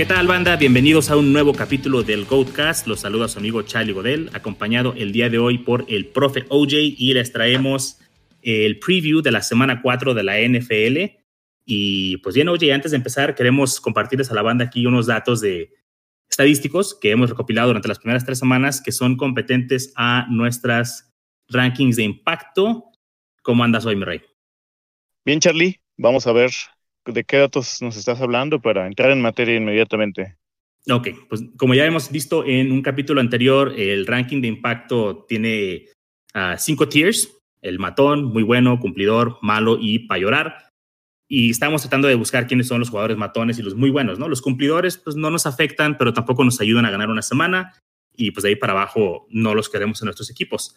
¿Qué tal, banda? Bienvenidos a un nuevo capítulo del Goatcast. Los saluda su amigo Charlie Godel, acompañado el día de hoy por el profe OJ y les traemos el preview de la semana 4 de la NFL. Y pues bien, OJ, antes de empezar, queremos compartirles a la banda aquí unos datos de estadísticos que hemos recopilado durante las primeras tres semanas que son competentes a nuestras rankings de impacto. ¿Cómo andas hoy, mi rey? Bien, Charlie. Vamos a ver de qué datos nos estás hablando para entrar en materia inmediatamente. Ok, pues como ya hemos visto en un capítulo anterior, el ranking de impacto tiene uh, cinco tiers, el matón, muy bueno, cumplidor, malo y para llorar. Y estamos tratando de buscar quiénes son los jugadores matones y los muy buenos, ¿no? Los cumplidores pues no nos afectan, pero tampoco nos ayudan a ganar una semana y pues de ahí para abajo no los queremos en nuestros equipos.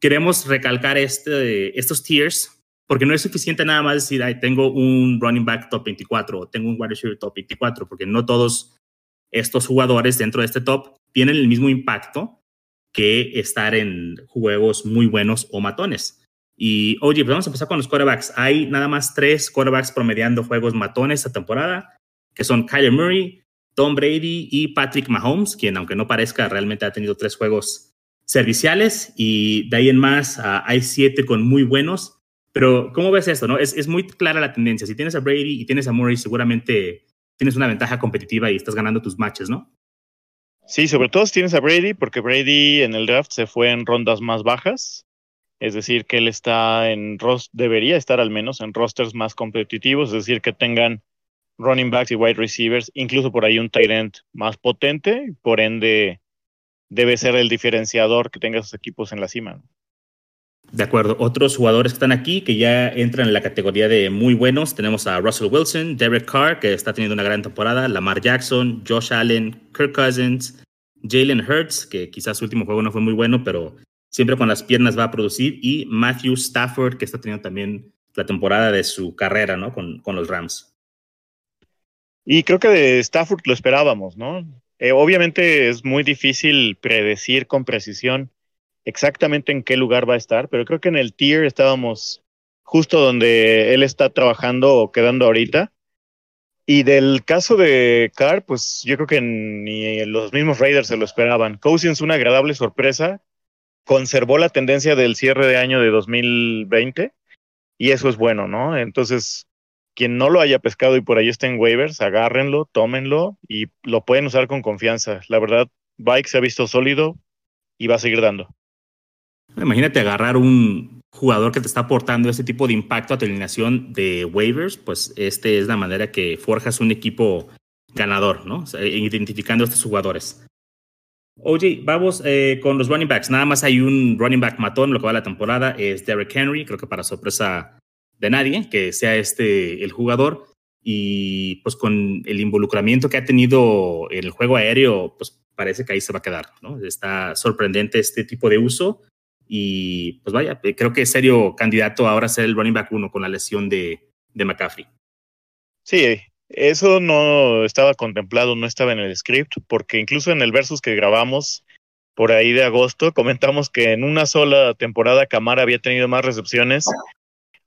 Queremos recalcar este, estos tiers porque no es suficiente nada más decir, tengo un running back top 24 o tengo un wide receiver top 24, porque no todos estos jugadores dentro de este top tienen el mismo impacto que estar en juegos muy buenos o matones. Y oye, pues vamos a empezar con los quarterbacks. Hay nada más tres quarterbacks promediando juegos matones esta temporada, que son Kyler Murray, Tom Brady y Patrick Mahomes, quien aunque no parezca realmente ha tenido tres juegos serviciales y de ahí en más uh, hay siete con muy buenos pero, ¿cómo ves esto? No? Es, es muy clara la tendencia. Si tienes a Brady y tienes a Murray, seguramente tienes una ventaja competitiva y estás ganando tus matches, ¿no? Sí, sobre todo si tienes a Brady, porque Brady en el draft se fue en rondas más bajas. Es decir, que él está en debería estar al menos en rosters más competitivos, es decir, que tengan running backs y wide receivers, incluso por ahí un tight end más potente, por ende debe ser el diferenciador que tenga sus equipos en la cima. De acuerdo. Otros jugadores que están aquí, que ya entran en la categoría de muy buenos, tenemos a Russell Wilson, Derek Carr, que está teniendo una gran temporada, Lamar Jackson, Josh Allen, Kirk Cousins, Jalen Hurts, que quizás su último juego no fue muy bueno, pero siempre con las piernas va a producir, y Matthew Stafford, que está teniendo también la temporada de su carrera, ¿no? Con, con los Rams. Y creo que de Stafford lo esperábamos, ¿no? Eh, obviamente es muy difícil predecir con precisión exactamente en qué lugar va a estar, pero creo que en el tier estábamos justo donde él está trabajando o quedando ahorita. Y del caso de Carr, pues yo creo que ni los mismos Raiders se lo esperaban. Cousins, una agradable sorpresa, conservó la tendencia del cierre de año de 2020 y eso es bueno, ¿no? Entonces, quien no lo haya pescado y por ahí está en waivers, agárrenlo, tómenlo y lo pueden usar con confianza. La verdad, Bike se ha visto sólido y va a seguir dando. Imagínate agarrar un jugador que te está aportando ese tipo de impacto a tu alineación de waivers, pues este es la manera que forjas un equipo ganador, ¿no? identificando a estos jugadores. Oye, vamos eh, con los running backs. Nada más hay un running back matón, lo que va la temporada es Derrick Henry, creo que para sorpresa de nadie, que sea este el jugador. Y pues con el involucramiento que ha tenido en el juego aéreo, pues parece que ahí se va a quedar, ¿no? Está sorprendente este tipo de uso y pues vaya, eh, creo que es serio candidato ahora a ser el running back uno con la lesión de, de McCaffrey. Sí, eso no estaba contemplado, no estaba en el script, porque incluso en el versus que grabamos por ahí de agosto, comentamos que en una sola temporada Camara había tenido más recepciones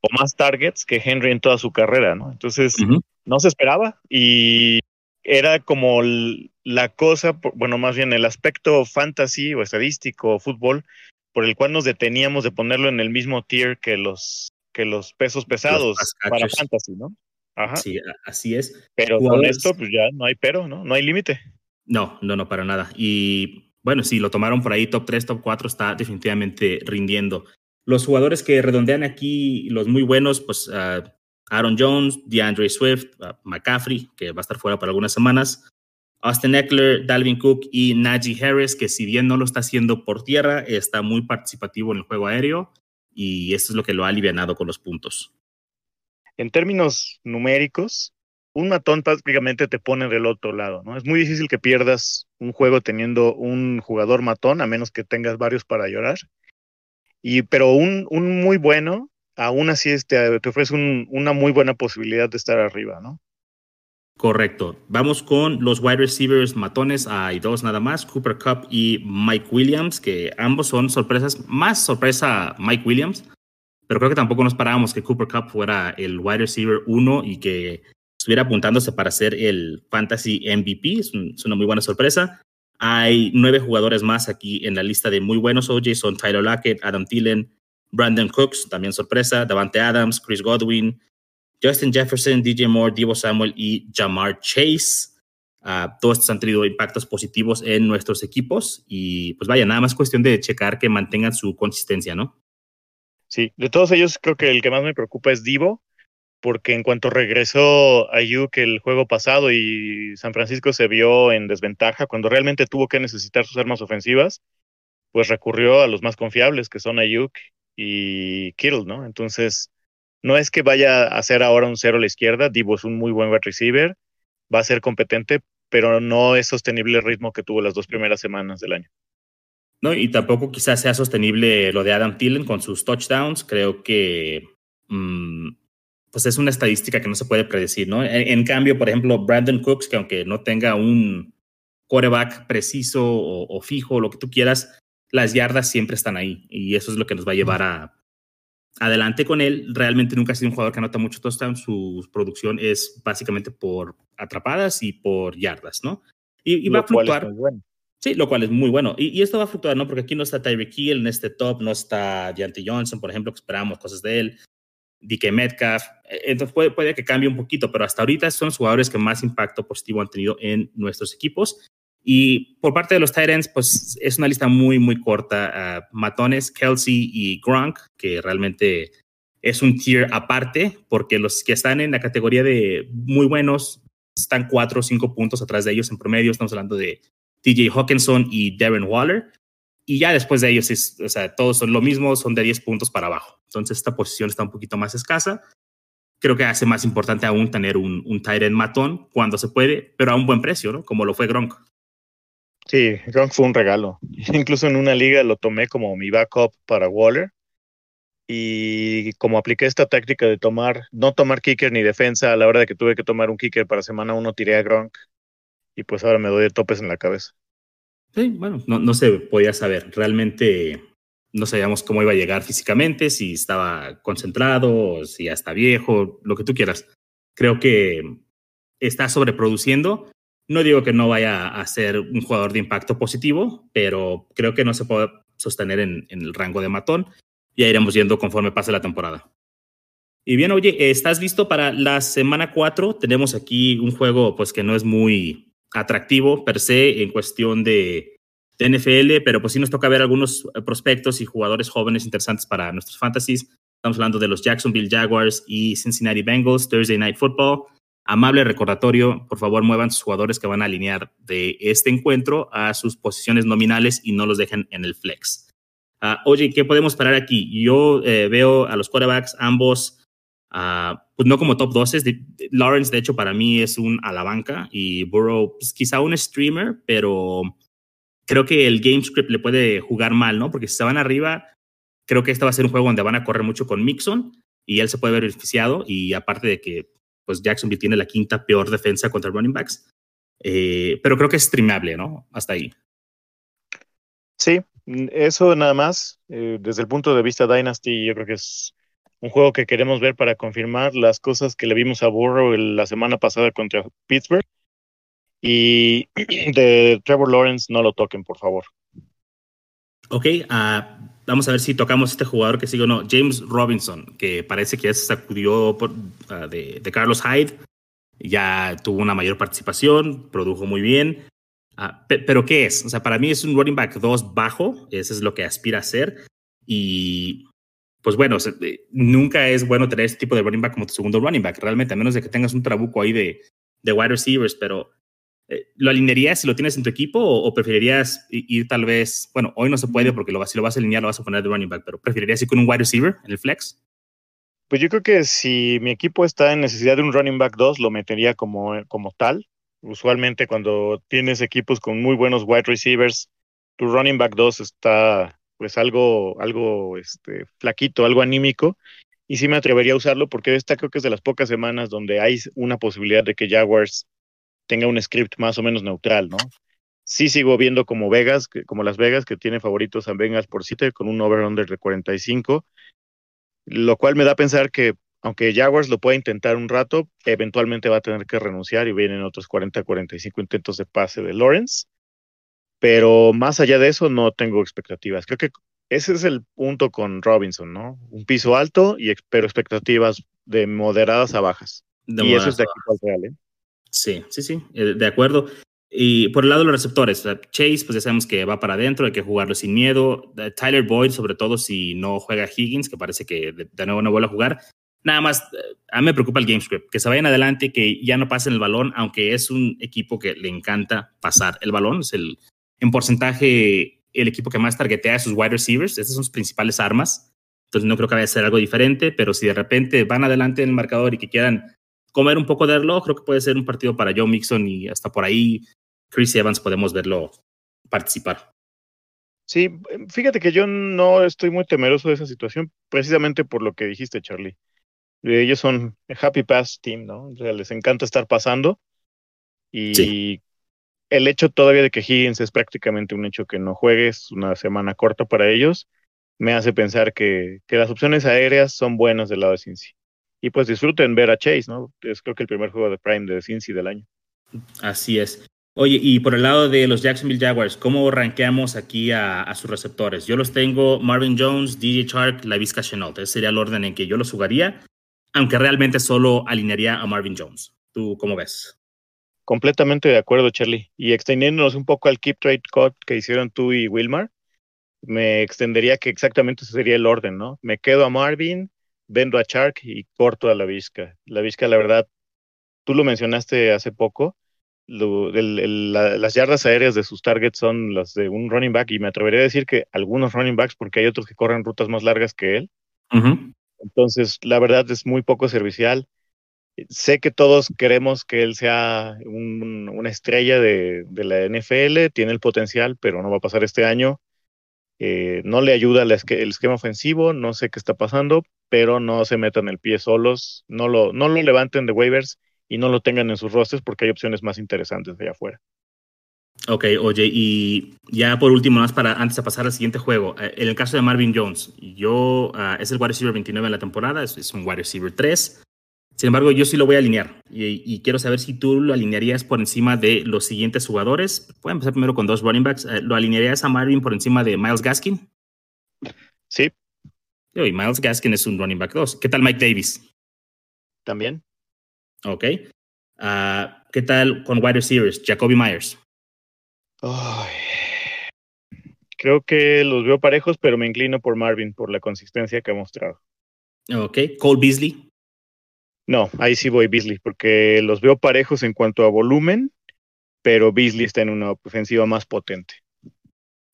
o más targets que Henry en toda su carrera, ¿no? Entonces, no se esperaba y era como la cosa, bueno, más bien el aspecto fantasy o estadístico o fútbol por el cual nos deteníamos de ponerlo en el mismo tier que los, que los pesos pesados para fantasy, ¿no? Ajá. Sí, así es. Pero con esto, pues ya no hay pero, ¿no? No hay límite. No, no, no, para nada. Y bueno, si lo tomaron por ahí top 3, top 4, está definitivamente rindiendo. Los jugadores que redondean aquí, los muy buenos, pues uh, Aaron Jones, DeAndre Swift, uh, McCaffrey, que va a estar fuera por algunas semanas, Austin Eckler, Dalvin Cook y Najee Harris, que si bien no lo está haciendo por tierra, está muy participativo en el juego aéreo y esto es lo que lo ha alivianado con los puntos. En términos numéricos, un matón prácticamente te pone del otro lado, ¿no? Es muy difícil que pierdas un juego teniendo un jugador matón, a menos que tengas varios para llorar. Y, pero un, un muy bueno, aún así este, te ofrece una muy buena posibilidad de estar arriba, ¿no? Correcto. Vamos con los wide receivers matones. Hay dos nada más, Cooper Cup y Mike Williams, que ambos son sorpresas. Más sorpresa Mike Williams, pero creo que tampoco nos parábamos que Cooper Cup fuera el wide receiver uno y que estuviera apuntándose para ser el Fantasy MVP. Es, una muy buena sorpresa. Hay nueve jugadores más aquí en la lista de muy buenos OJ. Son Tyler Lockett, Adam Thielen, Brandon Cooks, también sorpresa, Davante Adams, Chris Godwin, Justin Jefferson, DJ Moore, Divo Samuel y Jamar Chase. Uh, todos estos han tenido impactos positivos en nuestros equipos y pues vaya, nada más cuestión de checar que mantengan su consistencia, ¿no? Sí, de todos ellos creo que el que más me preocupa es Divo, porque en cuanto regresó Ayuk el juego pasado y San Francisco se vio en desventaja, cuando realmente tuvo que necesitar sus armas ofensivas, pues recurrió a los más confiables, que son Ayuk y Kittle, ¿no? Entonces, no es que vaya a ser ahora un cero a la izquierda, Divo es un muy buen wide receiver, va a ser competente, pero no es sostenible el ritmo que tuvo las dos primeras semanas del año. No, y tampoco quizás sea sostenible lo de Adam Thielen con sus touchdowns. Creo que mm, pues es una estadística que no se puede predecir, ¿no? En, cambio, por ejemplo, Brandon Cooks, que aunque no tenga un quarterback preciso o, o fijo, lo que tú quieras, las yardas siempre están ahí y eso es lo que nos va a llevar a, adelante con él. Realmente nunca ha sido un jugador que anota mucho touchdown. Su producción es básicamente por atrapadas y por yardas, ¿no? Y, va a fluctuar. Sí, lo cual es muy bueno. Y, esto va a fluctuar, ¿no? Porque aquí no está Tyreek Hill en este top, no está Deontay Johnson, por ejemplo, que esperamos cosas de él. DK Metcalf. E, entonces puede, puede que cambie un poquito, pero hasta ahorita son los jugadores que más impacto positivo han tenido en nuestros equipos. Y por parte de los Titans, pues es una lista muy, muy corta. Matones, Kelsey y Gronk, que realmente es un tier aparte, porque los que están en la categoría de muy buenos están cuatro o cinco puntos atrás de ellos en promedio. Estamos hablando de TJ Hawkinson y Darren Waller. Y ya después de ellos, es, o sea, todos son lo mismo, son de 10 puntos para abajo. Entonces, esta posición está un poquito más escasa. Creo que hace más importante aún tener un, un tight matón cuando se puede, pero a un buen precio, ¿no? Como lo fue Gronk. Sí, Gronk fue un regalo. Incluso en una liga lo tomé como mi backup para Waller. Y como apliqué esta táctica de tomar, no tomar kicker ni defensa a la hora de que tuve que tomar un kicker para semana uno, tiré a Gronk. Y pues ahora me doy de topes en la cabeza. Sí, bueno, no, no se podía saber. Realmente no sabíamos cómo iba a llegar físicamente, si estaba concentrado, si ya está viejo, lo que tú quieras. Creo que está sobreproduciendo no digo que no vaya a ser un jugador de impacto positivo, pero creo que no se puede sostener en, el rango de matón. Ya iremos yendo conforme pase la temporada. Y bien, oye, ¿estás listo para la semana 4? Tenemos aquí un juego pues que no es muy atractivo per se en cuestión de, de NFL, pero pues sí nos toca ver algunos prospectos y jugadores jóvenes interesantes para nuestros fantasies. Estamos hablando de los Jacksonville Jaguars y Cincinnati Bengals, Thursday Night Football. Amable recordatorio, por favor muevan sus jugadores que van a alinear de este encuentro a sus posiciones nominales y no los dejen en el flex. Uh, oye, ¿qué podemos esperar aquí? Yo eh, veo a los quarterbacks ambos, uh, pues no como top 12. Lawrence, de hecho, para mí es un a la banca y Burrow, pues quizá un streamer, pero creo que el game script le puede jugar mal, ¿no? Porque si se van arriba, creo que este va a ser un juego donde van a correr mucho con Mixon y él se puede ver beneficiado y aparte de que pues Jacksonville tiene la quinta peor defensa contra running backs. Eh, pero creo que es streamable, ¿no? Hasta ahí. Sí, eso nada más. Eh, desde el punto de vista Dynasty, yo creo que es un juego que queremos ver para confirmar las cosas que le vimos a Burrow la semana pasada contra Pittsburgh. Y de Trevor Lawrence, no lo toquen, por favor. Ok, uh, Vamos a ver si tocamos este jugador que sigue o no. James Robinson, que parece que ya se sacudió por, ah, de, Carlos Hyde. Ya tuvo una mayor participación, produjo muy bien. Ah, pero ¿qué es? O sea, para mí es un running back 2 bajo. Eso es lo que aspira a ser. Y pues bueno, eh, nunca es bueno tener este tipo de running back como tu segundo running back, realmente, a menos de que tengas un trabuco ahí de, de wide receivers, pero ¿Lo alinearías si lo tienes en tu equipo o, preferirías ir tal vez, bueno, hoy no se puede porque lo, si lo vas a alinear lo vas a poner de running back, pero preferirías ir con un wide receiver en el flex? Pues yo creo que si mi equipo está en necesidad de un running back 2, lo metería como, como tal. Usualmente cuando tienes equipos con muy buenos wide receivers, tu running back 2 está pues algo, algo este, flaquito, algo anímico. Y sí me atrevería a usarlo porque esta creo que es de las pocas semanas donde hay una posibilidad de que Jaguars tenga un script más o menos neutral, ¿no? Sí sigo viendo como Vegas, como Las Vegas, que tiene favoritos a Vegas por 7 con un over-under de 45, lo cual me da a pensar que aunque Jaguars lo puede intentar un rato, eventualmente va a tener que renunciar y vienen otros 40, 45 intentos de pase de Lawrence. Pero más allá de eso, no tengo expectativas. Creo que ese es el punto con Robinson, ¿no? Un piso alto, y, pero expectativas de moderadas a bajas. y eso es de aquí real, ¿eh? Sí, sí, sí, eh, de acuerdo. Y por el lado de los receptores, Chase, pues ya sabemos que va para adentro, hay que jugarlo sin miedo. Tyler Boyd, sobre todo si no juega Higgins, que parece que de, nuevo no vuelve a jugar. Nada más, eh, a mí me preocupa el game script, que se vayan adelante, que ya no pasen el balón, aunque es un equipo que le encanta pasar el balón. Es el, en porcentaje, el equipo que más targetea a sus wide receivers. Esas son sus principales armas. Entonces no creo que vaya a ser algo diferente, pero si de repente van adelante en el marcador y que quieran comer un poco de reloj, creo que puede ser un partido para Joe Mixon y hasta por ahí Chris Evans podemos verlo participar. Sí, fíjate que yo no estoy muy temeroso de esa situación, precisamente por lo que dijiste, Charlie. Ellos son happy pass team, ¿no? O sea, les encanta estar pasando. Y el hecho todavía de que Higgins es prácticamente un hecho que no juegues, una semana corta para ellos, me hace pensar que, que las opciones aéreas son buenas del lado de Cincy. Y pues disfruten ver a Chase, ¿no? Es creo que el primer juego de Prime de Cincy del año. Así es. Oye, y por el lado de los Jacksonville Jaguars, ¿cómo rankeamos aquí a, sus receptores? Yo los tengo Marvin Jones, DJ Chark, Lavisca Chenault. Ese sería el orden en que yo los jugaría, aunque realmente solo alinearía a Marvin Jones. ¿Tú cómo ves? Completamente de acuerdo, Charlie. Y extendiéndonos un poco al keep trade cut que hicieron tú y Wilmar, me extendería que exactamente ese sería el orden, ¿no? Me quedo a Marvin, vendo a Chark y corto a La Visca. La Visca, la verdad, tú lo mencionaste hace poco, las yardas aéreas de sus targets son las de un running back y me atrevería a decir que algunos running backs porque hay otros que corren rutas más largas que él. Entonces, la verdad es muy poco servicial. Sé que todos queremos que él sea una estrella de, la NFL, tiene el potencial, pero no va a pasar este año. Eh, no le ayuda el, esquema ofensivo, no sé qué está pasando, pero no se metan el pie solos, no lo, no lo levanten de waivers y no lo tengan en sus rostros porque hay opciones más interesantes de allá afuera. Ok, oye, y ya por último, más para antes de pasar al siguiente juego, eh, en el caso de Marvin Jones, yo ah, es el wide receiver 29 en la temporada, es, un wide receiver 3. Sin embargo, yo sí lo voy a alinear y, quiero saber si tú lo alinearías por encima de los siguientes jugadores. Voy a empezar primero con dos running backs. Eh, ¿Lo alinearías a Marvin por encima de Miles Gaskin? Sí. Y Miles Gaskin es un running back 2. ¿Qué tal Mike Davis? También. Ok. Ah, ¿Qué tal con wide receivers? Jacoby Myers. creo que los veo parejos, pero me inclino por Marvin por la consistencia que ha mostrado. Ok. Cole Beasley. No, ahí sí voy Beasley, porque los veo parejos en cuanto a volumen, pero Beasley está en una ofensiva más potente.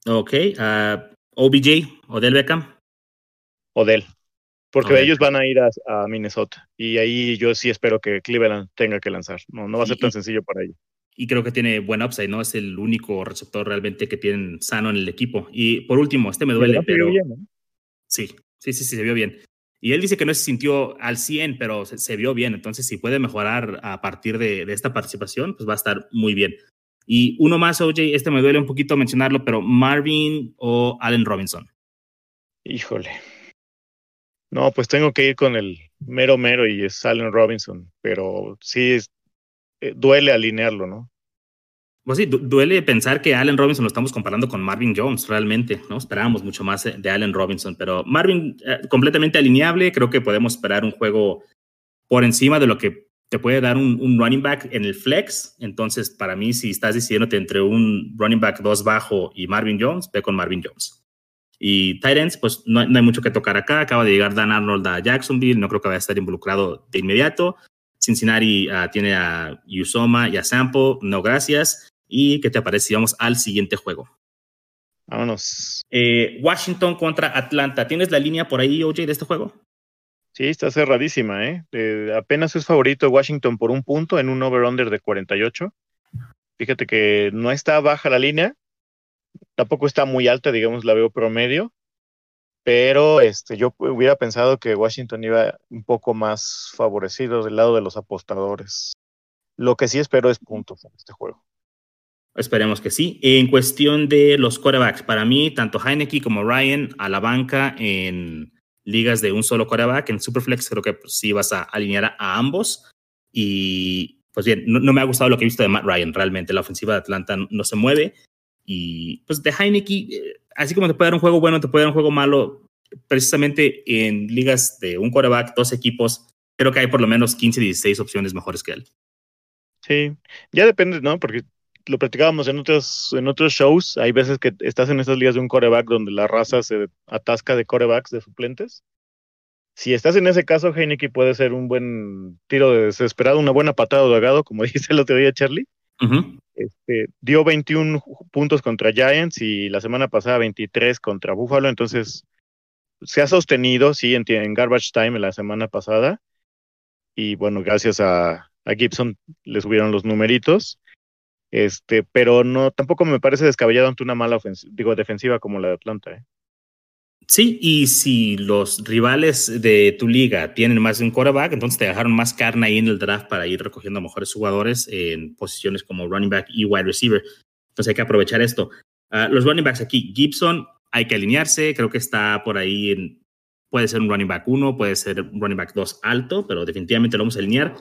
Ok. Uh, OBJ, Odell Beckham. Odell porque ellos van a ir a, Minnesota y ahí yo sí espero que Cleveland tenga que lanzar. No, no va a ser tan sencillo para ellos. Y creo que tiene buen upside, ¿no? Es el único receptor realmente que tienen sano en el equipo. Y por último, este me duele, pero... Sí, sí, sí, sí, se vio bien. Y él dice que no se sintió al 100, pero se, vio bien. Entonces, si puede mejorar a partir de, esta participación, pues va a estar muy bien. Y uno más, OJ, este me duele un poquito mencionarlo, pero Marvin o Allen Robinson. Híjole. No, pues tengo que ir con el mero mero y es Allen Robinson, pero sí eh, duele alinearlo, ¿no? Pues sí, duele pensar que Allen Robinson lo estamos comparando con Marvin Jones, realmente, ¿no? Esperábamos mucho más de Allen Robinson, pero Marvin eh, completamente alineable, creo que podemos esperar un juego por encima de lo que te puede dar un, un, running back en el flex. Entonces, para mí, si estás decidiéndote entre un running back 2 bajo y Marvin Jones, ve con Marvin Jones. Y Titans, pues no, hay mucho que tocar acá. Acaba de llegar Dan Arnold a Jacksonville, no creo que vaya a estar involucrado de inmediato. Cincinnati ah, tiene a Usoma y a Sampo, no gracias. ¿Y qué te parece vamos al siguiente juego? Vámonos. Eh, Washington contra Atlanta. ¿Tienes la línea por ahí, OJ, de este juego? Sí, está cerradísima, ¿eh? ¿eh? apenas es favorito Washington por un punto en un over-under de 48. Fíjate que no está baja la línea, tampoco está muy alta, digamos, la veo promedio, pero este, yo hubiera pensado que Washington iba un poco más favorecido del lado de los apostadores. Lo que sí espero es puntos en este juego. Esperemos que sí. En cuestión de los quarterbacks, para mí, tanto Heineke como Ryan a la banca en ligas de un solo quarterback, en Superflex creo que pues, sí vas a alinear a, ambos. Y pues bien, no, me ha gustado lo que he visto de Matt Ryan, realmente. La ofensiva de Atlanta no, se mueve. Y pues de Heineke, eh, así como te puede dar un juego bueno, te puede dar un juego malo, precisamente en ligas de un quarterback, dos equipos, creo que hay por lo menos 15, 16 opciones mejores que él. Sí, ya depende, ¿no? Porque lo platicábamos en otros, en otros shows. Hay veces que estás en esas ligas de un coreback donde la raza se atasca de corebacks, de suplentes. Si estás en ese caso, Heineken puede ser un buen tiro de desesperado, una buena patada de ahogado, como dice el otro día Charlie. este, dio 21 puntos contra Giants y la semana pasada 23 contra Buffalo, entonces se ha sostenido, sí, en, en garbage time la semana pasada. Y bueno, gracias a, a Gibson le subieron los numeritos. Este, pero no, tampoco me parece descabellado ante una mala digo, defensiva como la de Atlanta. ¿eh? Sí, y si los rivales de tu liga tienen más de un quarterback, entonces te dejaron más carne ahí en el draft para ir recogiendo mejores jugadores en posiciones como running back y wide receiver. Entonces hay que aprovechar esto. Ah, los running backs aquí, Gibson, hay que alinearse, creo que está por ahí en, puede ser un running back 1, puede ser un running back 2 alto, pero definitivamente lo vamos a alinear.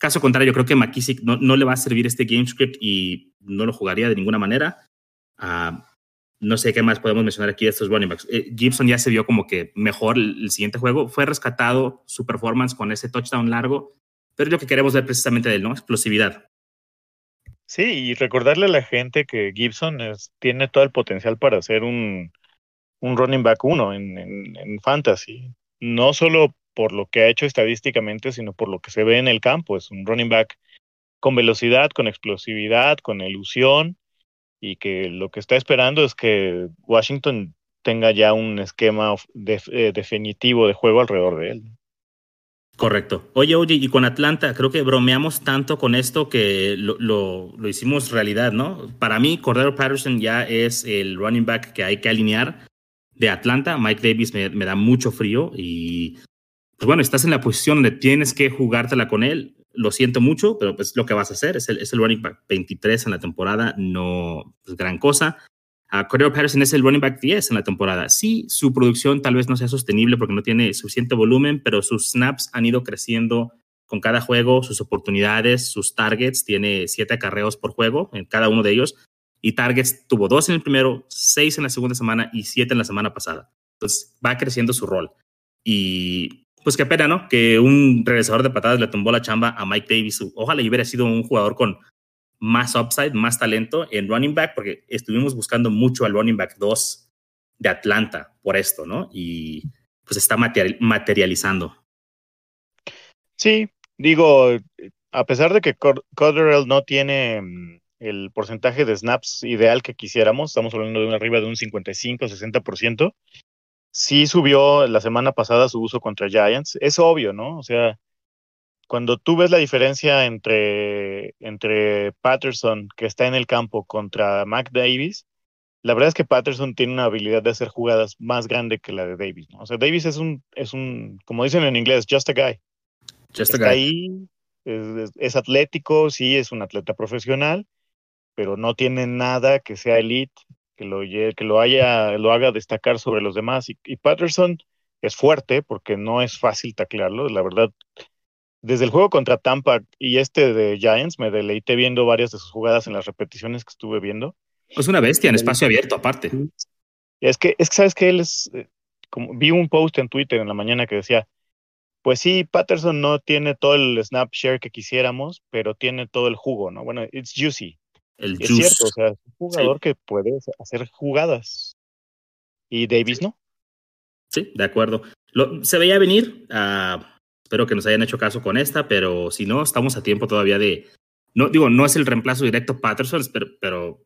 Caso contrario, yo creo que McKissick no, no, le va a servir este game script y no lo jugaría de ninguna manera. Uh, no sé qué más podemos mencionar aquí de estos running backs. Eh, Gibson ya se vio como que mejor el, siguiente juego. Fue rescatado su performance con ese touchdown largo, pero lo que queremos ver precisamente de él, ¿no? Explosividad. Sí, y recordarle a la gente que Gibson tiene todo el potencial para ser un, un running back uno en, en, en fantasy. No solo por lo que ha hecho estadísticamente, sino por lo que se ve en el campo. Es un running back con velocidad, con explosividad, con ilusión, y que lo que está esperando es que Washington tenga ya un esquema eh, definitivo de juego alrededor de él. Correcto. Oye, oye, y con Atlanta, creo que bromeamos tanto con esto que lo, lo, hicimos realidad, ¿no? Para mí, Cordero Patterson ya es el running back que hay que alinear de Atlanta. Mike Davis me, me da mucho frío y pues bueno, estás en la posición donde tienes que jugártela con él. Lo siento mucho, pero pues lo que vas a hacer es el, es el running back 23 en la temporada, no es pues, gran cosa. Uh, Cordero Patterson es el running back 10 en la temporada. Sí, su producción tal vez no sea sostenible porque no tiene suficiente volumen, pero sus snaps han ido creciendo con cada juego, sus oportunidades, sus targets. Tiene siete acarreos por juego en cada uno de ellos. Y targets tuvo dos en el primero, seis en la segunda semana y siete en la semana pasada. Entonces va creciendo su rol. Y pues qué pena, ¿no? Que un regresador de patadas le tumbó la chamba a Mike Davis. Ojalá hubiera sido un jugador con más upside, más talento en running back, porque estuvimos buscando mucho al running back 2 de Atlanta por esto, ¿no? Y pues está materializando. Sí, digo, a pesar de que Cotterell no tiene mm, el porcentaje de snaps ideal que quisiéramos, estamos hablando de un arriba de un 55-60%, sí subió la semana pasada su uso contra Giants. Es obvio, ¿no? O sea, cuando tú ves la diferencia entre, entre Patterson, que está en el campo, contra Mac Davis, la verdad es que Patterson tiene una habilidad de hacer jugadas más grande que la de Davis, ¿no? O sea, Davis es un, es un, como dicen en inglés, just a guy. Just a guy. ahí, es atlético, sí, es un atleta profesional, pero no tiene nada que sea elite que lo, que lo, haya, lo haga destacar sobre los demás. Y, Patterson es fuerte porque no es fácil taclearlo, la verdad. Desde el juego contra Tampa y este de Giants, me deleité viendo varias de sus jugadas en las repeticiones que estuve viendo. Es una bestia en espacio abierto, aparte. Es que, es que sabes que él es, eh, como vi un post en Twitter en la mañana que decía, pues sí, Patterson no tiene todo el snap share que quisiéramos, pero tiene todo el jugo, ¿no? Bueno, it's juicy es cierto, o sea, es un jugador que puede hacer jugadas. Y Davis no. Sí, de acuerdo. se veía venir. Ah, espero que nos hayan hecho caso con esta, pero si no, estamos a tiempo todavía de. No, digo, no es el reemplazo directo Patterson, pero, pero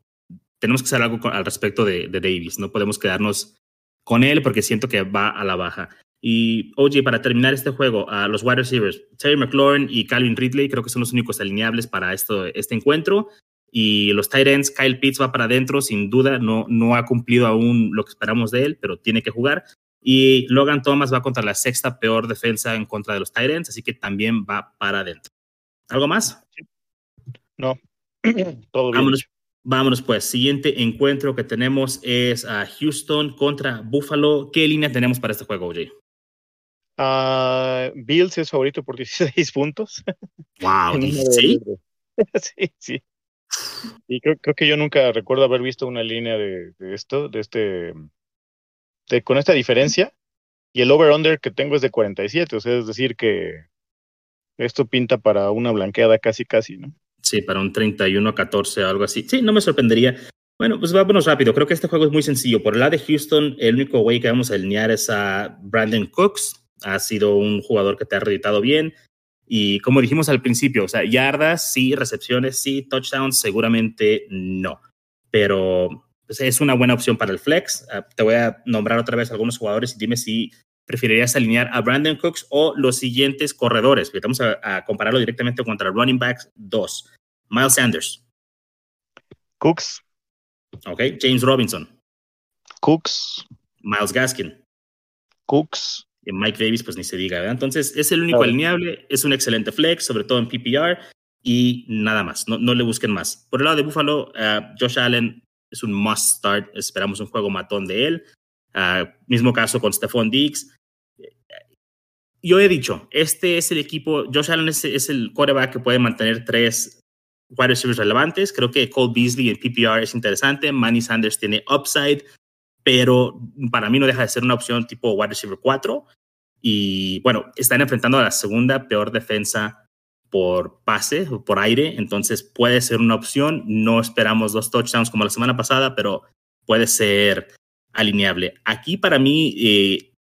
tenemos que hacer algo al respecto de, Davis. No podemos quedarnos con él porque siento que va a la baja. Y oye, para terminar este juego, a los wide receivers, Terry McLaurin y Calvin Ridley creo que son los únicos alineables para esto, este encuentro. Y los Titans, Kyle Pitts va para adentro, sin duda, no, no ha cumplido aún lo que esperamos de él, pero tiene que jugar. Y Logan Thomas va contra la sexta peor defensa en contra de los Titans, así que también va para adentro. ¿Algo más? No, todo bien. Vámonos, vámonos, pues. Siguiente encuentro que tenemos es a Houston contra Buffalo. ¿Qué línea tenemos para este juego, OJ? Uh, Bills es favorito por 16 puntos. Wow, ¿sí? sí, sí. Y creo, creo, que yo nunca recuerdo haber visto una línea de, esto, de este, con esta diferencia. Y el over-under que tengo es de 47, o sea, es decir que esto pinta para una blanqueada casi, casi, ¿no? Sí, para un 31 a 14 o algo así. Sí, no me sorprendería. Bueno, pues vámonos rápido. Creo que este juego es muy sencillo. Por el lado de Houston, el único güey que vamos a alinear es a Brandon Cooks. Ha sido un jugador que te ha reeditado bien. Y como dijimos al principio, o sea, yardas sí, recepciones sí, touchdowns seguramente no. Pero pues, es una buena opción para el flex. Ah, te voy a nombrar otra vez algunos jugadores y dime si preferirías alinear a Brandon Cooks o los siguientes corredores. Vamos a, compararlo directamente contra running backs 2. Miles Sanders. Cooks. Ok. James Robinson. Cooks. Miles Gaskin. Cooks. Mike Davis, pues ni se diga, ¿verdad? Entonces, es el único alineable, es un excelente flex, sobre todo en PPR, y nada más, no, no le busquen más. Por el lado de Buffalo, uh, Josh Allen es un must start, esperamos un juego matón de él. Uh, mismo caso con Stephon Diggs. Yo he dicho, este es el equipo, Josh Allen es, es el quarterback que puede mantener tres wide receivers relevantes. Creo que Cole Beasley en PPR es interesante. Manny Sanders tiene upside, pero para mí no deja de ser una opción tipo wide receiver 4. Y bueno, están enfrentando a la segunda peor defensa por pase, por aire, entonces puede ser una opción. No esperamos dos touchdowns como la semana pasada, pero puede ser alineable. Aquí para mí eh,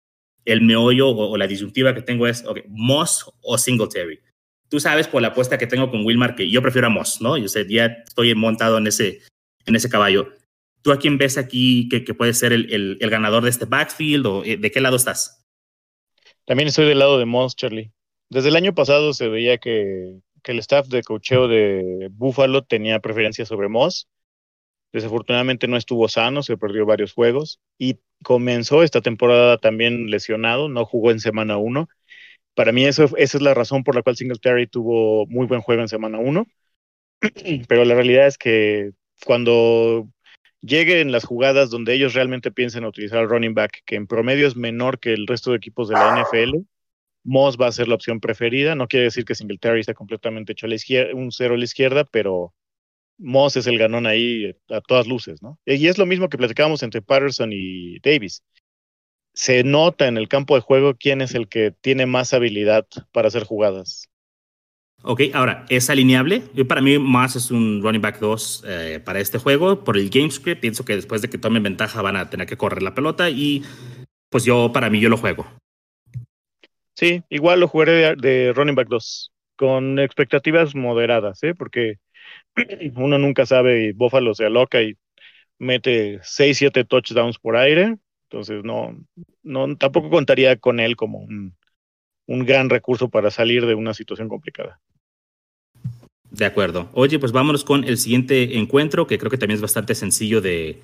el meollo o, la disyuntiva que tengo es okay, Moss o Singletary. Tú sabes por la apuesta que tengo con Wilmar que yo prefiero a Moss, ¿no? Yo sé, ya estoy montado en ese, en ese caballo. ¿Tú a quién ves aquí que, puede ser el, el, el, ganador de este backfield o eh, de qué lado estás? También estoy del lado de Moss, Charlie. Desde el año pasado se veía que, que el staff de cocheo de Buffalo tenía preferencia sobre Moss Desafortunadamente no estuvo sano, se perdió varios juegos y comenzó esta temporada también lesionado, no jugó en semana uno. Para mí eso, esa es la razón por la cual Singletary tuvo muy buen juego en semana uno. Pero la realidad es que cuando lleguen las jugadas donde ellos realmente piensen utilizar al running back, que en promedio es menor que el resto de equipos de la NFL, Moss va a ser la opción preferida. No quiere decir que Singletary está completamente hecho a la izquierda, un cero a la izquierda, pero Moss es el ganón ahí a todas luces, ¿no? Y es lo mismo que platicábamos entre Patterson y Davis. Se nota en el campo de juego quién es el que tiene más habilidad para hacer jugadas. Ok, ahora, ¿es alineable? Yo para mí Moss es un running back 2 eh, para este juego. Por el game script, pienso que después de que tomen ventaja van a tener que correr la pelota y pues yo, para mí, yo lo juego. Sí, igual lo jugaré de, running back 2, con expectativas moderadas, ¿eh? Porque uno nunca sabe y Buffalo se aloca y mete 6, 7 touchdowns por aire. Entonces no, no tampoco contaría con él como un gran recurso para salir de una situación complicada. De acuerdo. Oye, pues vámonos con el siguiente encuentro, que creo que también es bastante sencillo de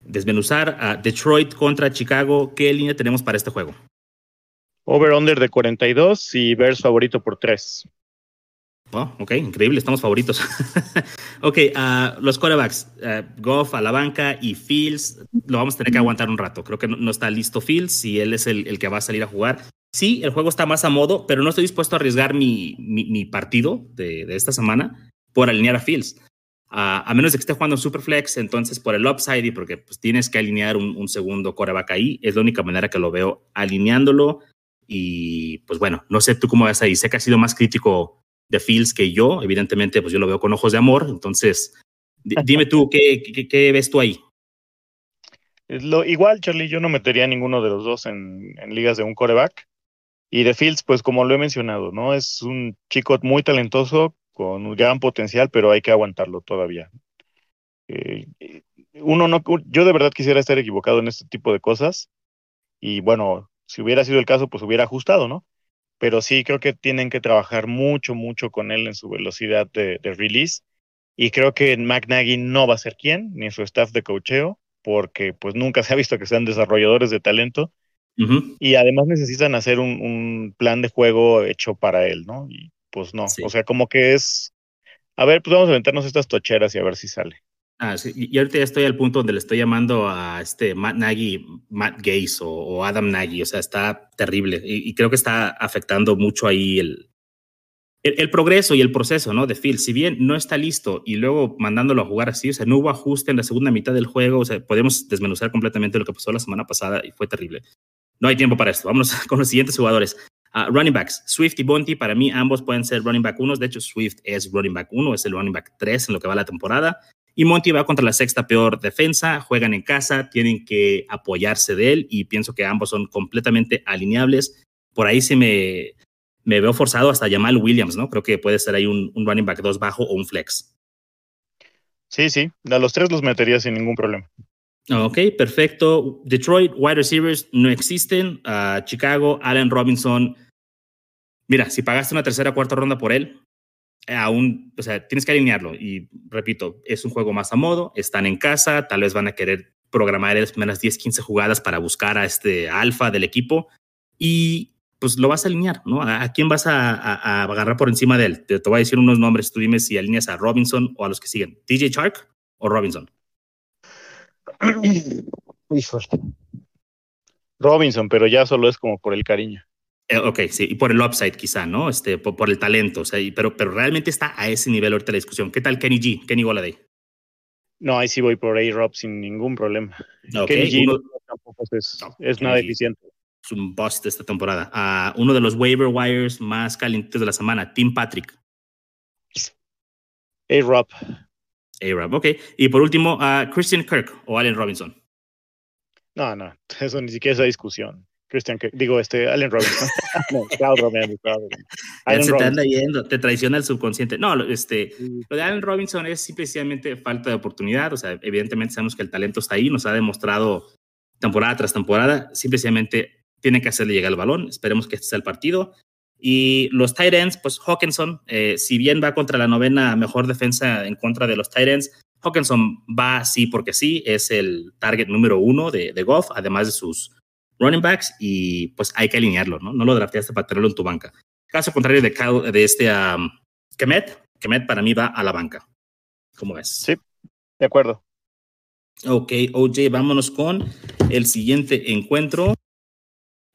desmenuzar. A Detroit contra Chicago. ¿Qué línea tenemos para este juego? Over-under de 42 y Bears favorito por 3. Oh, ok, increíble, estamos favoritos. ok, uh, los quarterbacks, uh, Goff a la banca y Fields, lo vamos a tener que aguantar un rato. Creo que no, no está listo Fields y él es el, el, que va a salir a jugar. Sí, el juego está más a modo, pero no estoy dispuesto a arriesgar mi, mi, partido de, de, esta semana por alinear a Fields. A menos de que esté jugando en Superflex, entonces por el upside y porque pues, tienes que alinear un, un segundo quarterback ahí, es la única manera que lo veo alineándolo. Y pues bueno, no sé tú cómo vas ahí. Sé que ha sido más crítico de Fields que yo. Evidentemente, pues yo lo veo con ojos de amor. Entonces, dime tú, ¿qué, qué, qué ves tú ahí? Lo, igual, Charlie, yo no metería a ninguno de los dos en, en, ligas de un coreback. Y de Fields, pues como lo he mencionado, ¿no? Es un chico muy talentoso, con un gran potencial, pero hay que aguantarlo todavía. Eh, uno no, yo de verdad quisiera estar equivocado en este tipo de cosas. Y bueno, si hubiera sido el caso, pues hubiera ajustado, ¿no? pero sí creo que tienen que trabajar mucho, mucho con él en su velocidad de, de release. Y creo que McNaghy no va a ser quien, ni su staff de cocheo, porque pues nunca se ha visto que sean desarrolladores de talento. Uh -huh. Y además necesitan hacer un, un, plan de juego hecho para él, ¿no? Y pues no, sí. o sea, como que es, a ver, pues vamos a aventarnos estas tocheras y a ver si sale. Ah, sí. Y ahorita ya estoy al punto donde le estoy llamando a este Matt Nagy, Matt Gaze o, Adam Nagy. O sea, está terrible. Y, creo que está afectando mucho ahí el, el, progreso y el proceso, ¿no? De Phil. Si bien no está listo y luego mandándolo a jugar así, o sea, no hubo ajuste en la segunda mitad del juego. O sea, podemos desmenuzar completamente lo que pasó la semana pasada y fue terrible. No hay tiempo para esto. Vámonos con los siguientes jugadores. Ah, running backs, Swift y Bonti, para mí ambos pueden ser running back 1. De hecho, Swift es running back 1, es el running back 3 en lo que va la temporada. Y Monty va contra la sexta peor defensa, juegan en casa, tienen que apoyarse de él y pienso que ambos son completamente alineables. Por ahí se me, me veo forzado hasta Jamal Williams, ¿no? Creo que puede ser ahí un, running back 2 bajo o un flex. Sí, sí, a los tres los metería sin ningún problema. Ok, perfecto. Detroit, wide receivers no existen. Uh, Chicago, Allen Robinson. Mira, si pagaste una tercera o cuarta ronda por él, aún, o sea, tienes que alinearlo. Y repito, es un juego más a modo, están en casa, tal vez van a querer programar las primeras 10, 15 jugadas para buscar a este alfa del equipo y pues lo vas a alinear, ¿no? ¿A, quién vas a, agarrar por encima de él? Te, voy a decir unos nombres, tú dime si alineas a Robinson o a los que siguen, DJ Shark o Robinson. Robinson, pero ya solo es como por el cariño. Eh, ok, sí, y por el upside quizá, ¿no? Este, por, el talento, o sea, pero, pero realmente está a ese nivel ahorita la discusión. ¿Qué tal Kenny G, Kenny Goladay? No, ahí sí voy por A-Rob sin ningún problema. Kenny G tampoco es, nada eficiente. Es un bust esta temporada. Uh, uno de los waiver wires más calientes de la semana, Tim Patrick. A-Rob. A-Rob, ok. Y por último, uh, Christian Kirk o Allen Robinson. No, no, eso ni siquiera es la discusión. Christian, digo, este, Allen Robinson. no, Cloud Robinson. se te anda yendo, te traiciona el subconsciente. No, este, lo de Allen Robinson es simplemente falta de oportunidad. O sea, evidentemente sabemos que el talento está ahí, nos ha demostrado temporada tras temporada. Simplemente tiene que hacerle llegar el balón. Esperemos que este sea el partido. Y los tight ends, pues Hawkinson, eh, si bien va contra la novena mejor defensa en contra de los tight ends, Hawkinson va sí porque sí, es el target número uno de, de Goff, además de sus running backs y pues hay que alinearlo, ¿no? No lo drafteaste para tenerlo en tu banca. Caso contrario de, de este um, Kemet, Kemet para mí va a la banca. ¿Cómo ves? Sí, de acuerdo. Ok, OJ, vámonos con el siguiente encuentro.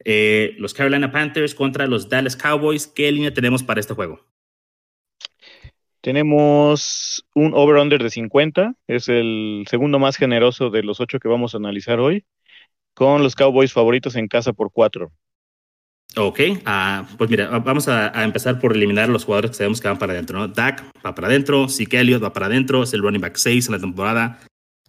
Eh, los Carolina Panthers contra los Dallas Cowboys. ¿Qué línea tenemos para este juego? Tenemos un over-under de 50. Es el segundo más generoso de los ocho que vamos a analizar hoy con los Cowboys favoritos en casa por cuatro. Ok, uh, pues mira, vamos a, empezar por eliminar los jugadores que sabemos que van para adentro, ¿no? Dak va para adentro, Zeke Elliott va para adentro, es el running back 6 en la temporada,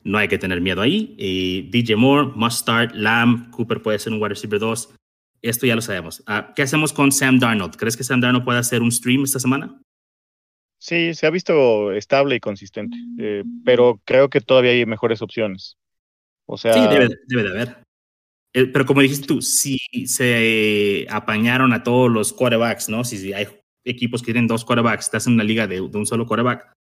no hay que tener miedo ahí. Y DJ Moore, must start, Lamb, Cooper puede ser un wide receiver 2, esto ya lo sabemos. Uh, ¿Qué hacemos con Sam Darnold? ¿Crees que Sam Darnold puede hacer un stream esta semana? Sí, se ha visto estable y consistente, eh, pero creo que todavía hay mejores opciones. O sea, sí, debe, debe de haber. Eh, pero como dijiste tú, si se apañaron a todos los quarterbacks, ¿no? Si, hay equipos que tienen dos quarterbacks, estás en una liga de, un solo quarterback,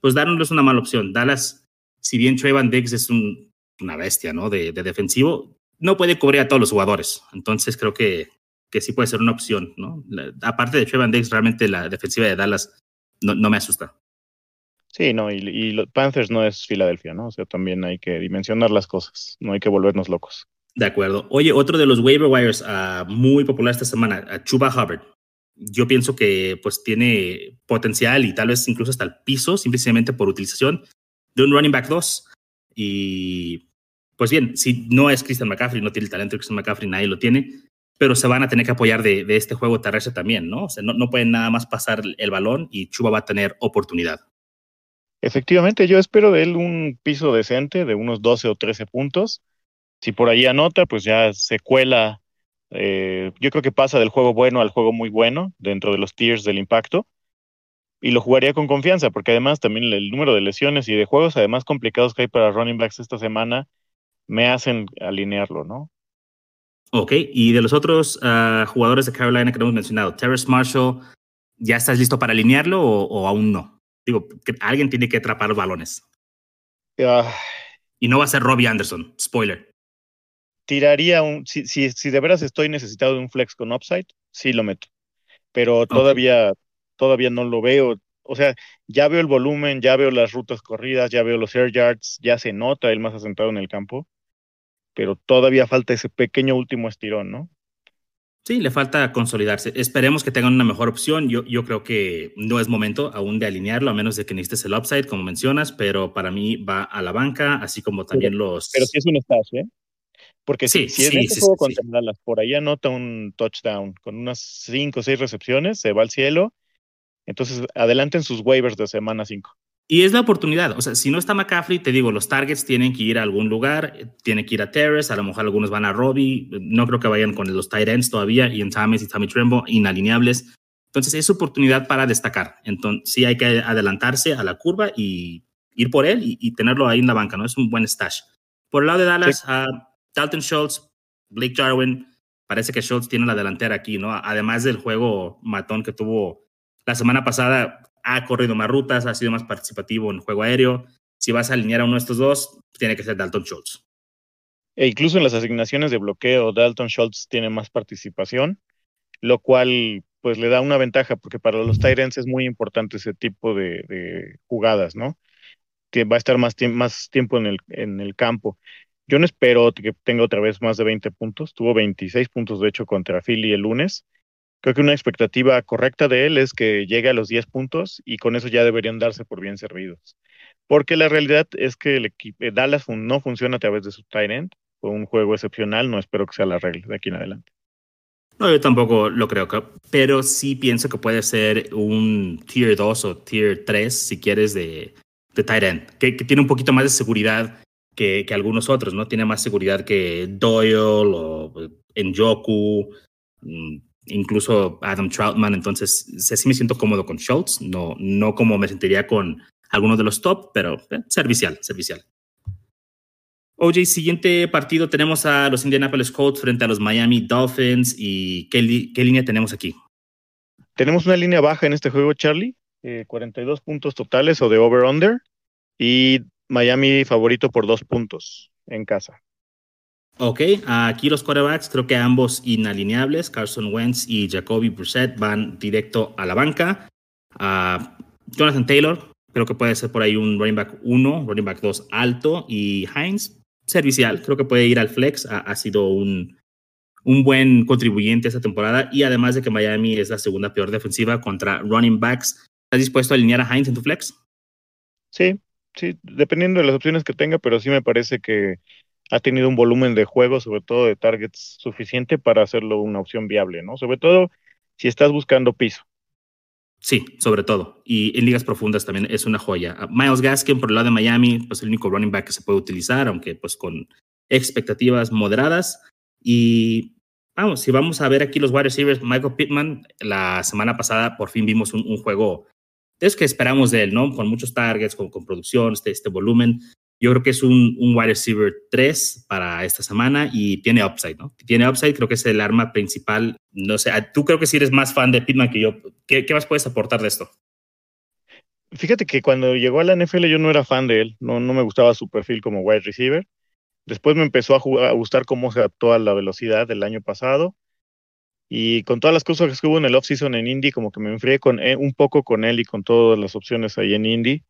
pues Darnold es una mala opción. Dallas, si bien Trayvon Diggs es una bestia, ¿no? De, defensivo, no puede cubrir a todos los jugadores. Entonces creo que, que sí puede ser una opción, ¿no? aparte de Trayvon Diggs, realmente la defensiva de Dallas no, no me asusta. Sí, no, y, y, los Panthers no es Filadelfia, ¿no? O sea, también hay que dimensionar las cosas, no hay que volvernos locos. De acuerdo. Oye, otro de los waiver wires uh, muy popular esta semana, uh, Chuba Hubbard. Yo pienso que pues tiene potencial y tal vez incluso hasta el piso, simplemente por utilización de un running back 2. Y pues bien, si no es Christian McCaffrey, no tiene el talento de Christian McCaffrey, nadie lo tiene, pero se van a tener que apoyar de, este juego terrestre también, ¿no? O sea, no, no pueden nada más pasar el balón y Chuba va a tener oportunidad. Efectivamente, yo espero de él un piso decente de unos 12 o 13 puntos si por ahí anota, pues ya se cuela. Eh, yo creo que pasa del juego bueno al juego muy bueno dentro de los tiers del impacto. Y lo jugaría con confianza, porque además también el número de lesiones y de juegos además complicados que hay para running backs esta semana me hacen alinearlo, ¿no? Ok, y de los otros ah, jugadores de Carolina que no hemos mencionado, Terrace Marshall, ¿ya estás listo para alinearlo o, aún no? Digo, que alguien tiene que atrapar balones. Ah. y no va a ser Robbie Anderson, spoiler tiraría un, si, si, si, de veras estoy necesitado de un flex con upside, sí lo meto. Pero todavía, todavía no lo veo. o sea, ya veo el volumen, ya veo las rutas corridas, ya veo los air yards, ya se nota el más asentado en el campo, pero todavía falta ese pequeño último estirón, ¿no? Sí, le falta consolidarse. Esperemos que tengan una mejor opción. Yo, yo creo que no es momento aún de alinearlo, a menos de que necesites el upside, como mencionas, pero para mí va a la banca, así como también los... Pero sí es un espacio, ¿eh? Porque si, si en este juego contra Dallas por ahí anota un touchdown con unas 5 o 6 recepciones, se va al cielo. Entonces, adelanten sus waivers de semana 5. Y es la oportunidad. O sea, si no está McCaffrey, te digo, los targets tienen que ir a algún lugar, tienen que ir a Terrace, a lo mejor algunos van a Robbie. No creo que vayan con los tight ends todavía, y en Thomas y Tommy Trembo, inalineables. Entonces, es oportunidad para destacar. Entonces, sí hay que adelantarse a la curva y ir por él y, tenerlo ahí en la banca, ¿no? Es un buen stash. Por el lado de Dallas, a Dalton Schultz, Blake Jarwin, parece que Schultz tiene la delantera aquí, ¿no? Además del juego matón que tuvo la semana pasada, ha corrido más rutas, ha sido más participativo en el juego aéreo. Si vas a alinear a uno de estos dos, tiene que ser Dalton Schultz. E incluso en las asignaciones de bloqueo, Dalton Schultz tiene más participación, lo cual pues le da una ventaja, porque para los Tyrants es muy importante ese tipo de, jugadas, ¿no? Que va a estar más, más tiempo en el, en el campo. Yo no espero que tenga otra vez más de 20 puntos. Tuvo 26 puntos, de hecho, contra Philly el lunes. Creo que una expectativa correcta de él es que llegue a los 10 puntos y con eso ya deberían darse por bien servidos. Porque la realidad es que el equipo, eh, Dallas no funciona a través de su tight end. Fue un juego excepcional, no espero que sea la regla de aquí en adelante. No, yo tampoco lo creo, pero sí pienso que puede ser un tier 2 o tier 3, si quieres, de, de tight end, que, tiene un poquito más de seguridad que, algunos otros, ¿no? Tiene más seguridad que Doyle o Njoku, mm, incluso Adam Troutman. Entonces, sí me siento cómodo con Schultz, no, no como me sentiría con algunos de los top, pero eh, servicial, servicial. OJ, siguiente partido tenemos a los Indianapolis Colts frente a los Miami Dolphins. ¿Y qué, línea tenemos aquí? Tenemos una línea baja en este juego, Charlie. 42 eh, puntos totales o de over-under. Y Miami favorito por dos puntos en casa. Ok, aquí los quarterbacks creo que ambos inalineables, Carson Wentz y Jacoby Brissett van directo a la banca. Jonathan Taylor, creo que puede ser por ahí un running back 1, running back 2 alto y Heinz servicial, creo que puede ir al flex, ha, sido un, un buen contribuyente esta temporada y además de que Miami es la segunda peor defensiva contra running backs, ¿estás dispuesto a alinear a Heinz en tu flex? Sí, sí, dependiendo de las opciones que tenga, pero sí me parece que ha tenido un volumen de juego, sobre todo de targets, suficiente para hacerlo una opción viable, ¿no? Sobre todo si estás buscando piso. Sí, sobre todo. Y en ligas profundas también es una joya. Ah, Miles Gaskin por el lado de Miami, pues el único running back que se puede utilizar, aunque pues con expectativas moderadas. Y vamos, si vamos a ver aquí los wide receivers, Michael Pittman, la semana pasada por fin vimos un, un juego es que esperamos de él, ¿no? Con muchos targets, con, con producción, este, este volumen. Yo creo que es un, wide receiver 3 para esta semana y tiene upside, ¿no? Tiene upside, creo que es el arma principal. No sé, tú creo que si eres más fan de Pitman que yo. ¿Qué, ¿Qué, más puedes aportar de esto? Fíjate que cuando llegó a la NFL yo no era fan de él, no, no me gustaba su perfil como wide receiver. Después me empezó a, a gustar cómo se adaptó a la velocidad del año pasado y con todas las cosas que hubo en el offseason en Indy, como que me enfrié con, eh, un poco con él y con todas las opciones ahí en Indy.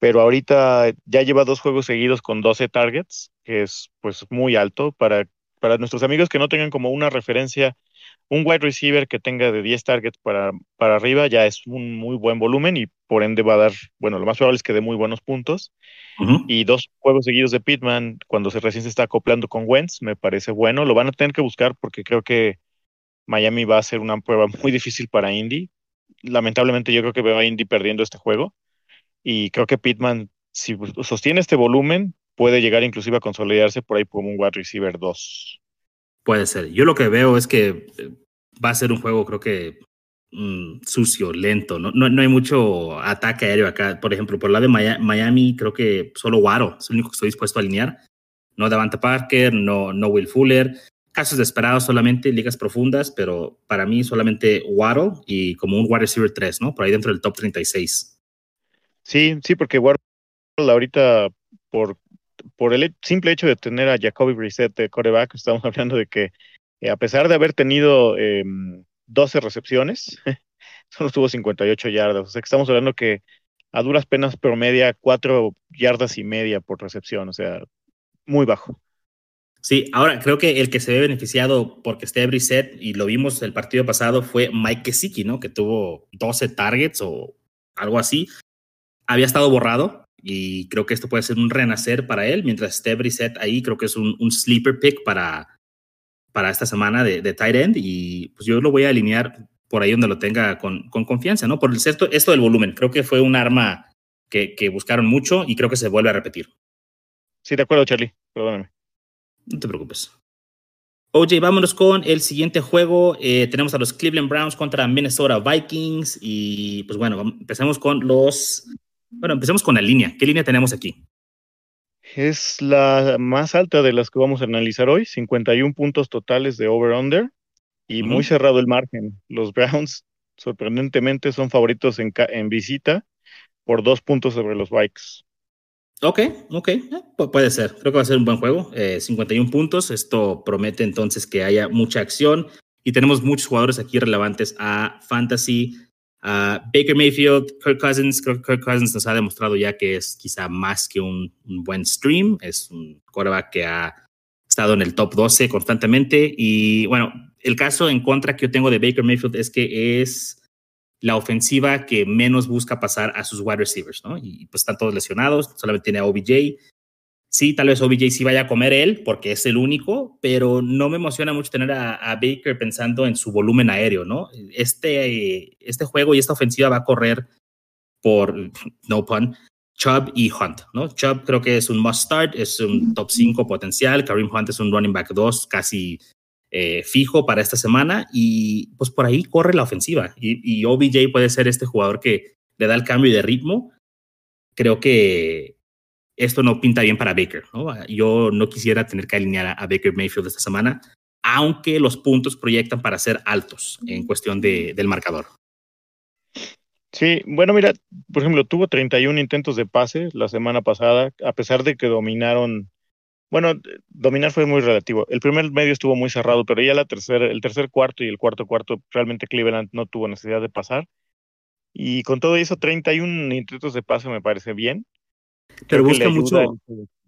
Pero ahorita ya lleva dos juegos seguidos con 12 targets, que es pues muy alto para, para nuestros amigos que no tengan como una referencia, un wide receiver que tenga de 10 targets para, para arriba ya es un muy buen volumen y por ende va a dar, bueno, lo más probable es que dé muy buenos puntos. Y dos juegos seguidos de Pittman cuando se recién se está acoplando con Wentz, me parece bueno. Lo van a tener que buscar porque creo que Miami va a ser una prueba muy difícil para Indy. Lamentablemente yo creo que veo a Indy perdiendo este juego y creo que Pittman, si sostiene este volumen, puede llegar inclusive a consolidarse por ahí como un wide receiver 2. Puede ser. Yo lo que veo es que eh, va a ser un juego, creo que mm, sucio, lento. ¿no? No, hay mucho ataque aéreo acá. Por ejemplo, por lado de Miami, creo que solo Waro es el único que estoy dispuesto a alinear. No Davante Parker, no, no Will Fuller casos desesperados solamente, ligas profundas, pero para mí solamente Waddle y como un wide receiver 3, ¿no? Por ahí dentro del top 36. Sí, sí, porque Waddle ahorita, por, por el simple hecho de tener a Jacoby Brissett de coreback, estamos hablando de que eh, a pesar de haber tenido 12 em, recepciones, solo tuvo 58 yardas. O sea que estamos hablando que a duras penas promedia cuatro yardas y media por recepción, o sea, muy bajo. Sí, ahora creo que el que se ve beneficiado porque esté Brissett, y lo vimos el partido pasado, fue Mike Kesiki, ¿no? Que tuvo 12 targets o algo así. Había estado borrado y creo que esto puede ser un renacer para él. Mientras esté Brissett ahí, creo que es un, un sleeper pick para, para esta semana de, de, tight end y pues yo lo voy a alinear por ahí donde lo tenga con, con confianza, ¿no? Por el esto, esto del volumen, creo que fue un arma que, que buscaron mucho y creo que se vuelve a repetir. Sí, de acuerdo, Charlie. Perdóname. No te preocupes. OJ, vámonos con el siguiente juego. Eh, tenemos a los Cleveland Browns contra Minnesota Vikings. Y pues bueno, empecemos con los. Bueno, empecemos con la línea. ¿Qué línea tenemos aquí? Es la más alta de las que vamos a analizar hoy, 51 puntos totales de over-under y uh -huh. muy cerrado el margen. Los Browns, sorprendentemente, son favoritos en, en visita por dos puntos sobre los Vikes. Ok, ok, eh, puede ser. Creo que va a ser un buen juego. Eh, 51 puntos. Esto promete entonces que haya mucha acción. Y tenemos muchos jugadores aquí relevantes a Fantasy. Uh, Baker Mayfield, Kirk Cousins. Kirk, Cousins nos ha demostrado ya que es quizá más que un, un, buen stream. Es un quarterback que ha estado en el top 12 constantemente. Y bueno, el caso en contra que yo tengo de Baker Mayfield es que es la ofensiva que menos busca pasar a sus wide receivers, ¿no? Y pues están todos lesionados, solamente tiene a OBJ. Sí, tal vez OBJ sí vaya a comer él, porque es el único, pero no me emociona mucho tener a, Baker pensando en su volumen aéreo, ¿no? Este, este juego y esta ofensiva va a correr por, no pun, Chubb y Hunt, ¿no? Chubb creo que es un must start, es un top 5 potencial, Kareem Hunt es un running back 2 casi eh, fijo para esta semana y pues por ahí corre la ofensiva y, y, OBJ puede ser este jugador que le da el cambio de ritmo. Creo que esto no pinta bien para Baker. ¿no? Yo no quisiera tener que alinear a, Baker Mayfield esta semana, aunque los puntos proyectan para ser altos en cuestión de, del marcador. Sí, bueno, mira, por ejemplo, tuvo 31 intentos de pase la semana pasada, a pesar de que dominaron bueno, dominar fue muy relativo. El primer medio estuvo muy cerrado, pero ya la tercer, el tercer cuarto y el cuarto cuarto, realmente Cleveland no tuvo necesidad de pasar. Y con todo eso, 31 intentos de pase me parece bien. Pero busca mucho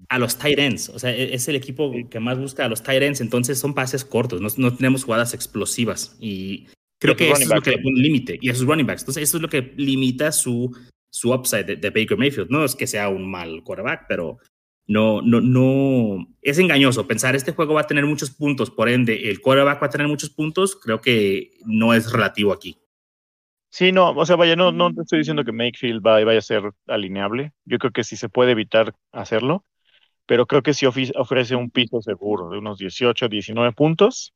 a los tight ends. O sea, es el equipo que más busca a los tight ends. Entonces son pases cortos. No, no tenemos jugadas explosivas. Y creo y que eso es lo que le pone un límite. Y a sus running backs. Entonces, eso es lo que limita su, su upside de, de Baker Mayfield. No es que sea un mal quarterback, pero no, no, no, es engañoso pensar este juego va a tener muchos puntos, por ende el quarterback va a tener muchos puntos, creo que no es relativo aquí. Sí, no, o sea, vaya, no, no estoy diciendo que Makefield vaya, vaya a ser alineable, yo creo que sí se puede evitar hacerlo, pero creo que sí ofrece un piso seguro de unos 18, 19 puntos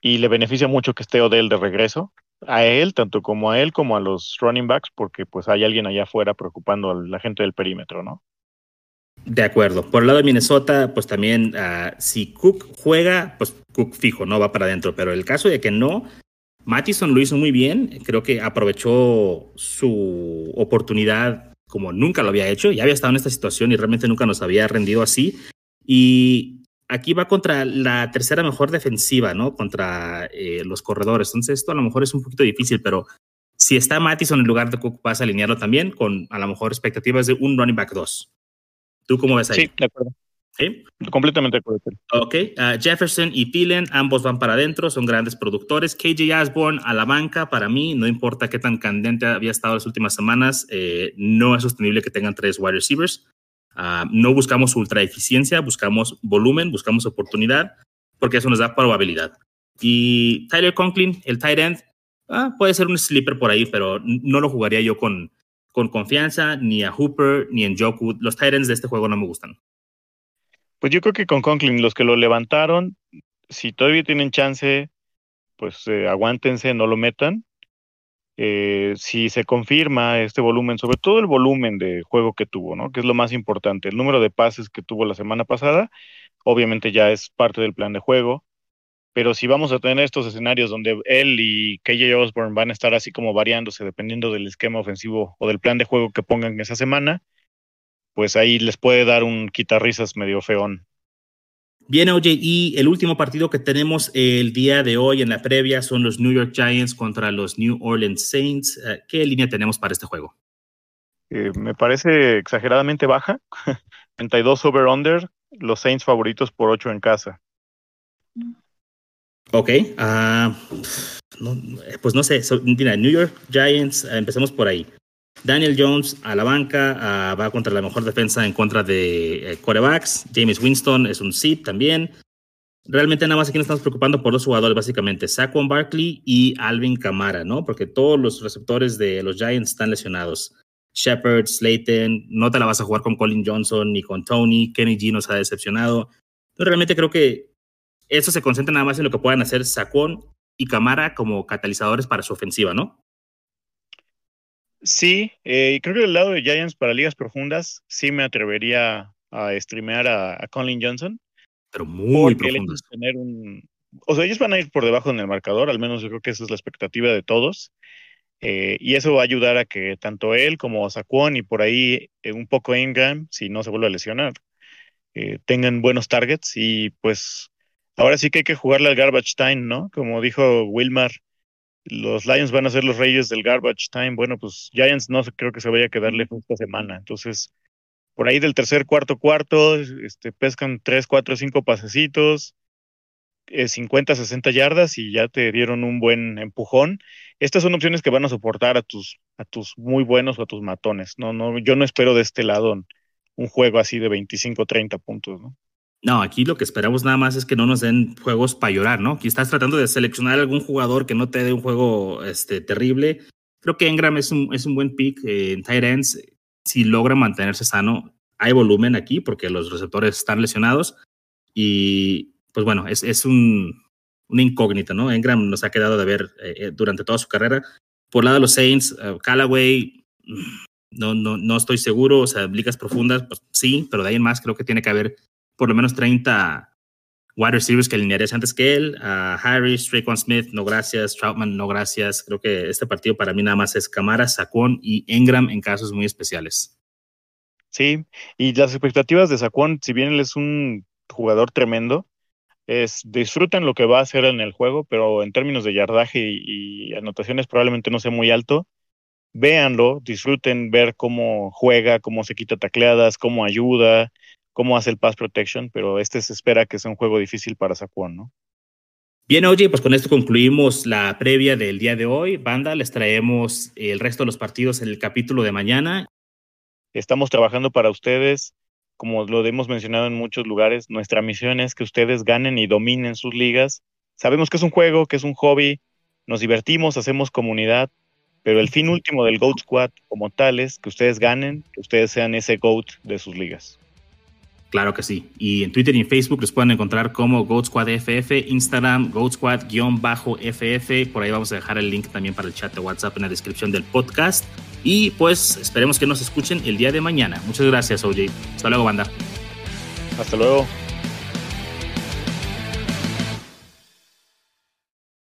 y le beneficia mucho que esté Odell de regreso, a él, tanto como a él como a los running backs, porque pues hay alguien allá afuera preocupando a la gente del perímetro, ¿no? De acuerdo. Por el lado de Minnesota, pues también, uh, si Cook juega, pues Cook fijo, no va para adentro. Pero el caso de que no, Mattison lo hizo muy bien. Creo que aprovechó su oportunidad como nunca lo había hecho. Ya había estado en esta situación y realmente nunca nos había rendido así. Y aquí va contra la tercera mejor defensiva, ¿no? Contra eh, los corredores. Entonces, esto a lo mejor es un poquito difícil, pero si está Mattison en lugar de Cook, vas a alinearlo también con a lo mejor expectativas de un running back 2. ¿Tú cómo ves ahí? Sí, de acuerdo. ¿Sí? Completamente de acuerdo. Ok. Uh, Jefferson y Thielen, ambos van para adentro, son grandes productores. KJ Osborne a la banca, para mí, no importa qué tan candente había estado las últimas semanas, eh, no es sostenible que tengan tres wide receivers. Uh, no buscamos ultra eficiencia, buscamos volumen, buscamos oportunidad, porque eso nos da probabilidad. Y Tyler Conklin, el tight end, uh, puede ser un sleeper por ahí, pero no lo jugaría yo con, con confianza, ni a Hooper, ni en Joku. Los Titans de este juego no me gustan. Pues yo creo que con Conklin, los que lo levantaron, si todavía tienen chance, pues eh, aguántense, no lo metan. Eh, si se confirma este volumen, sobre todo el volumen de juego que tuvo, ¿no? Que es lo más importante. El número de pases que tuvo la semana pasada, obviamente ya es parte del plan de juego pero si vamos a tener estos escenarios donde él y KJ Osborne van a estar así como variándose dependiendo del esquema ofensivo o del plan de juego que pongan esa semana, pues ahí les puede dar un quitarrisas medio feón. Bien, OJ, y el último partido que tenemos el día de hoy en la previa son los New York Giants contra los New Orleans Saints. Eh, ¿Qué línea tenemos para este juego? Eh, me parece exageradamente baja. 32 over-under, los Saints favoritos por 8 en casa. Ok, uh, pues no sé, mira, New York Giants, empecemos por ahí. Daniel Jones a la banca, va contra la mejor defensa en contra de corebacks. James Winston es un zip también. Realmente nada más aquí nos estamos preocupando por dos jugadores, básicamente, Saquon Barkley y Alvin Kamara, ¿no? Porque todos los receptores de los Giants están lesionados. Shepard, Slayton, no te la vas a jugar con Colin Johnson ni con Tony, Kenny G nos ha decepcionado. Entonces, realmente creo que eso se concentra nada más en lo que puedan hacer Saquon y Kamara como catalizadores para su ofensiva, ¿no? Sí, eh, creo que del lado de Giants para ligas profundas sí me atrevería a streamear a, Colin Johnson. Pero muy profundas. Tener un, o sea, ellos van a ir por debajo en el marcador, al menos yo creo que esa es la expectativa de todos. Eh, y eso va a ayudar a que tanto él como Saquon y por ahí eh, un poco Ingram, si no se vuelve a lesionar, tengan buenos targets. Y pues ahora sí que hay que jugarle al garbage time, ¿no? Como dijo Wilmar, los Lions van a ser los reyes del garbage time. Bueno, pues Giants no creo que se vaya a quedar lejos esta semana. Entonces, por ahí del tercer, cuarto, cuarto, este, pescan tres, cuatro, cinco pasecitos, 50, eh, 60 yardas y ya te dieron un buen empujón. Estas son opciones que van a soportar a tus, a tus muy buenos o a tus matones. No, no, yo no espero de este lado un juego así de 25, 30 puntos, ¿no? No, aquí lo que esperamos nada más es que no nos den juegos para llorar, ¿no? Aquí estás tratando de seleccionar algún jugador que no te dé un juego este, terrible. Creo que Engram es un, es un buen pick en tight ends. Si logra mantenerse sano, hay volumen aquí porque los receptores están lesionados. Y pues bueno, es, es un, una incógnita, ¿no? Engram nos ha quedado de ver eh, eh, durante toda su carrera. Por lado de los Saints, uh, Callaway, no, no, no estoy seguro. O sea, ligas profundas, pues sí, pero de ahí en más creo que tiene que haber por lo menos 30 wide receivers que alinearías antes que él. Harris, Traquan Smith, no gracias. Troutman, no gracias. Creo que este partido para mí nada más es Camara, Saquon y Engram en casos muy especiales. Sí, y las expectativas de Saquon, si bien él es un jugador tremendo, es disfrutan lo que va a hacer en el juego, pero en términos de yardaje y, y anotaciones probablemente no sea muy alto. Véanlo, disfruten ver cómo juega, cómo se quita tacleadas, cómo ayuda, cómo hace el pass protection, pero este se espera que sea un juego difícil para Saquon, ¿no? Bien, oye, pues con esto concluimos la previa del día de hoy. Banda, les traemos el resto de los partidos en el capítulo de mañana. Estamos trabajando para ustedes, como lo hemos mencionado en muchos lugares, nuestra misión es que ustedes ganen y dominen sus ligas. Sabemos que es un juego, que es un hobby, nos divertimos, hacemos comunidad, pero el fin último del GOAT Squad como tal es que ustedes ganen, que ustedes sean ese GOAT de sus ligas. Claro que sí. Y en Twitter y en Facebook los pueden encontrar como Goat Squad FF, Instagram, Goat Squad-FF. Por ahí vamos a dejar el link también para el chat de WhatsApp en la descripción del podcast. Y pues esperemos que nos escuchen el día de mañana. Muchas gracias, OJ. Hasta luego, banda. Hasta luego.